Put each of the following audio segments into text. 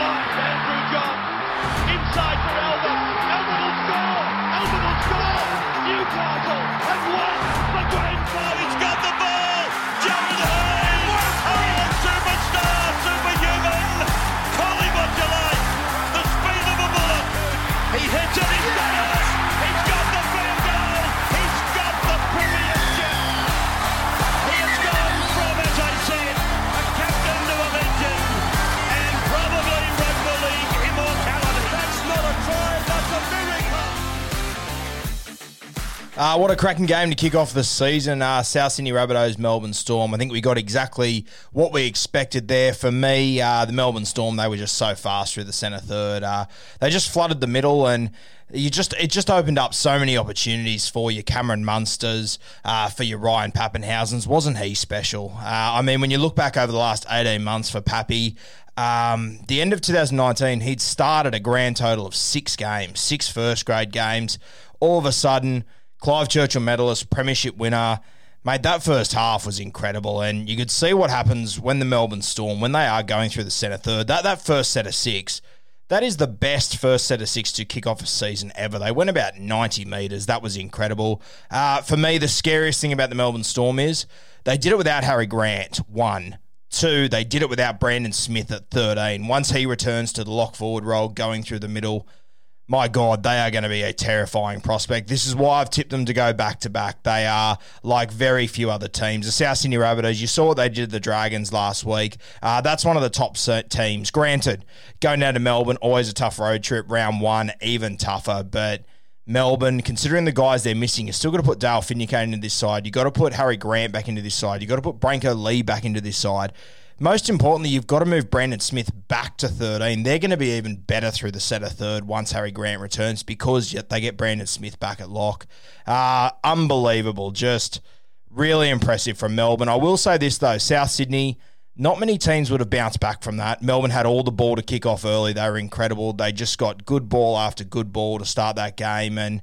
Down Uh, what a cracking game to kick off the season. Uh, South Sydney Rabbitohs, Melbourne Storm. I think we got exactly what we expected there. For me, uh, the Melbourne Storm, they were just so fast through the centre third. Uh, they just flooded the middle and you just it just opened up so many opportunities for your Cameron Munsters, uh, for your Ryan Papenhuyzens. Wasn't he special? Uh, I mean, when you look back over the last 18 months for Pappy, um, the end of 2019, he'd started a grand total of six games, six first grade games. All of a sudden, Clive Churchill medalist, premiership winner. Mate, that first half was incredible, and you could see what happens when the Melbourne Storm, when they are going through the centre third. That that first set of six, that is the best first set of six to kick off a season ever. They went about 90 metres. That was incredible. Uh, for me, the scariest thing about the Melbourne Storm is they did it without Harry Grant, one. Two, they did it without Brandon Smith at 13. Once he returns to the lock forward role, going through the middle, my God, they are going to be a terrifying prospect. This is why I've tipped them to go back to back. They are like very few other teams. The South Sydney Rabbitohs, you saw what they did to the Dragons last week. Uh, that's one of the top teams. Granted, going down to Melbourne, always a tough road trip. Round one, even tougher. But Melbourne, considering the guys they're missing, you're still got to put Dale Finucane into this side. You've got to put Harry Grant back into this side. You've got to put Brenko Lee back into this side. Most importantly, you've got to move Brandon Smith back to 13. They're going to be even better through the set of third once Harry Grant returns because they get Brandon Smith back at lock. Uh, unbelievable. Just really impressive from Melbourne. I will say this, though South Sydney, not many teams would have bounced back from that. Melbourne had all the ball to kick off early. They were incredible. They just got good ball after good ball to start that game. And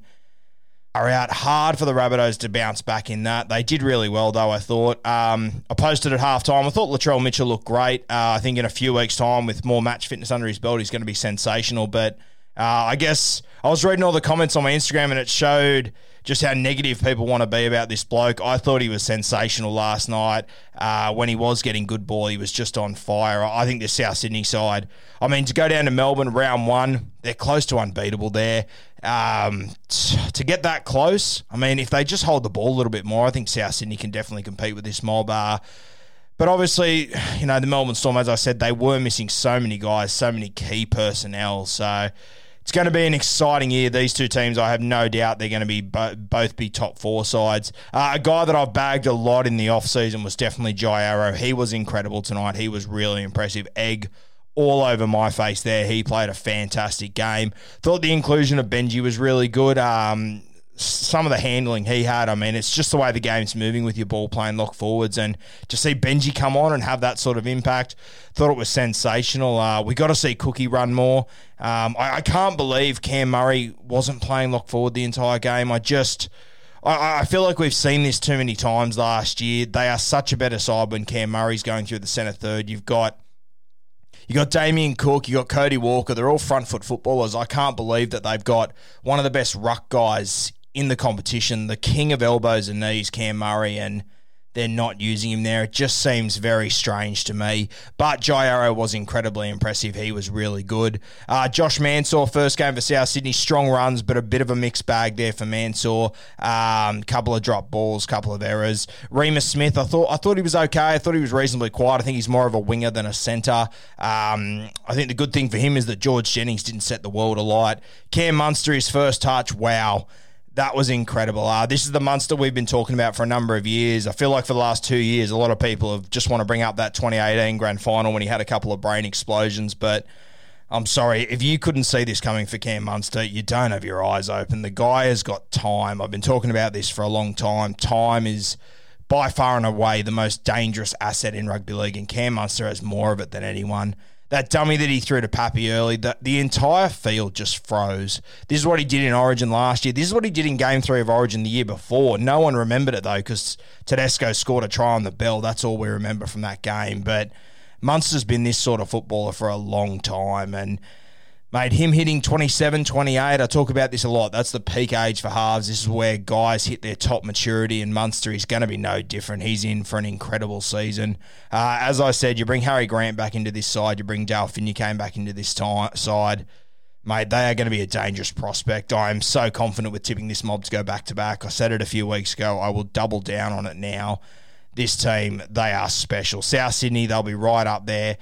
are out hard for the Rabbitohs to bounce back in that. They did really well, though, I thought. Um, I posted at halftime. I thought Latrell Mitchell looked great. Uh, I think in a few weeks' time, with more match fitness under his belt, he's going to be sensational. But uh, I guess I was reading all the comments on my Instagram and it showed just how negative people want to be about this bloke. I thought he was sensational last night. Uh, when he was getting good ball, he was just on fire. I think the South Sydney side, I mean, to go down to Melbourne round one, they're close to unbeatable there. Um, t- to get that close, I mean, if they just hold the ball a little bit more, I think South Sydney can definitely compete with this mob. Uh, but obviously, you know, the Melbourne Storm, as I said, they were missing so many guys, so many key personnel. So it's going to be an exciting year. These two teams, I have no doubt they're going to be bo- both be top four sides. Uh, a guy that I've bagged a lot in the offseason was definitely Jai Arrow. He was incredible tonight. He was really impressive. Egg all over my face there. He played a fantastic game. Thought the inclusion of Benji was really good. Um, some of the handling he had, I mean, it's just the way the game's moving with your ball playing lock forwards. And to see Benji come on and have that sort of impact, thought it was sensational. Uh, we got to see Cookie run more. Um, I, I can't believe Cam Murray wasn't playing lock forward the entire game. I just. I, I feel like we've seen this too many times last year. They are such a better side when Cam Murray's going through the centre third. You've got you got Damien Cook, you got Cody Walker. They're all front foot footballers. I can't believe that they've got one of the best ruck guys in the competition, the king of elbows and knees, Cam Murray, and they're not using him there. It just seems very strange to me. But Jai Arrow was incredibly impressive. He was really good. Uh, Josh Mansour, first game for South Sydney, strong runs, but a bit of a mixed bag there for Mansour. Um, couple of drop balls, couple of errors. Reimis Smith, I thought I thought he was okay. I thought he was reasonably quiet. I think he's more of a winger than a centre. Um, I think the good thing for him is that George Jennings didn't set the world alight. Cam Munster, his first touch, wow. That was incredible. Uh, this is the Munster we've been talking about for a number of years. I feel like for the last two years, a lot of people have just want to bring up that 2018 grand final when he had a couple of brain explosions. But I'm sorry, if you couldn't see this coming for Cam Munster, you don't have your eyes open. The guy has got time. I've been talking about this for a long time. Time is by far and away the most dangerous asset in rugby league, and Cam Munster has more of it than anyone that dummy that he threw to Pappy early, the, the entire field just froze. This is what he did in Origin last year. This is what he did in Game 3 of Origin the year before. No one remembered it, though, because Tedesco scored a try on the bell. That's all we remember from that game. But Munster's been this sort of footballer for a long time, and Mate, him hitting 27, 28, I talk about this a lot. That's the peak age for halves. This is where guys hit their top maturity, and Munster is going to be no different. He's in for an incredible season. Uh, as I said, you bring Harry Grant back into this side, you bring Dale came back into this time, side. Mate, they are going to be a dangerous prospect. I am so confident with tipping this mob to go back to back. I said it a few weeks ago. I will double down on it now. This team, they are special. South Sydney, they'll be right up there.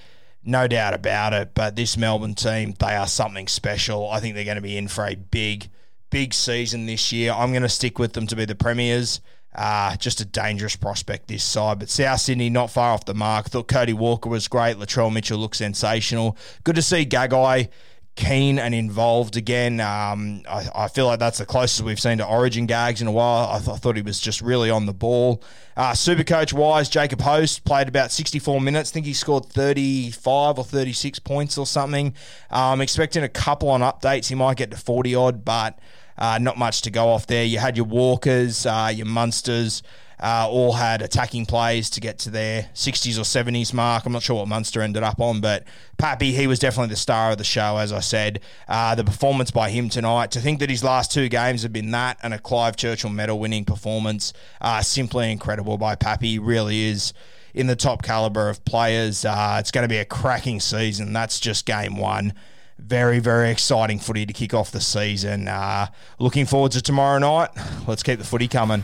No doubt about it. But this Melbourne team, they are something special. I think they're going to be in for a big, big season this year. I'm going to stick with them to be the premiers. Uh, just a dangerous prospect this side. But South Sydney, not far off the mark. Thought Cody Walker was great. Latrell Mitchell looked sensational. Good to see Gagai keen and involved again. Um, I, I, feel like that's the closest we've seen to Origin gags in a while. I, th- I thought he was just really on the ball. Uh, Super coach wise, Jacob Host played about 64 minutes. I think he scored 35 or 36 points or something. Um, expecting a couple on updates. He might get to 40 odd, but uh, not much to go off there. You had your Walkers, uh, your Munsters uh, all had attacking plays to get to their 60s or 70s mark. I'm not sure what Munster ended up on, but Pappy, he was definitely the star of the show, as I said. Uh, the performance by him tonight, to think that his last two games have been that and a Clive Churchill medal winning performance, uh, simply incredible by Pappy. Really is in the top caliber of players. Uh, it's going to be a cracking season. That's just game one very, very exciting footy to kick off the season. Uh, looking forward to tomorrow night. Let's keep the footy coming.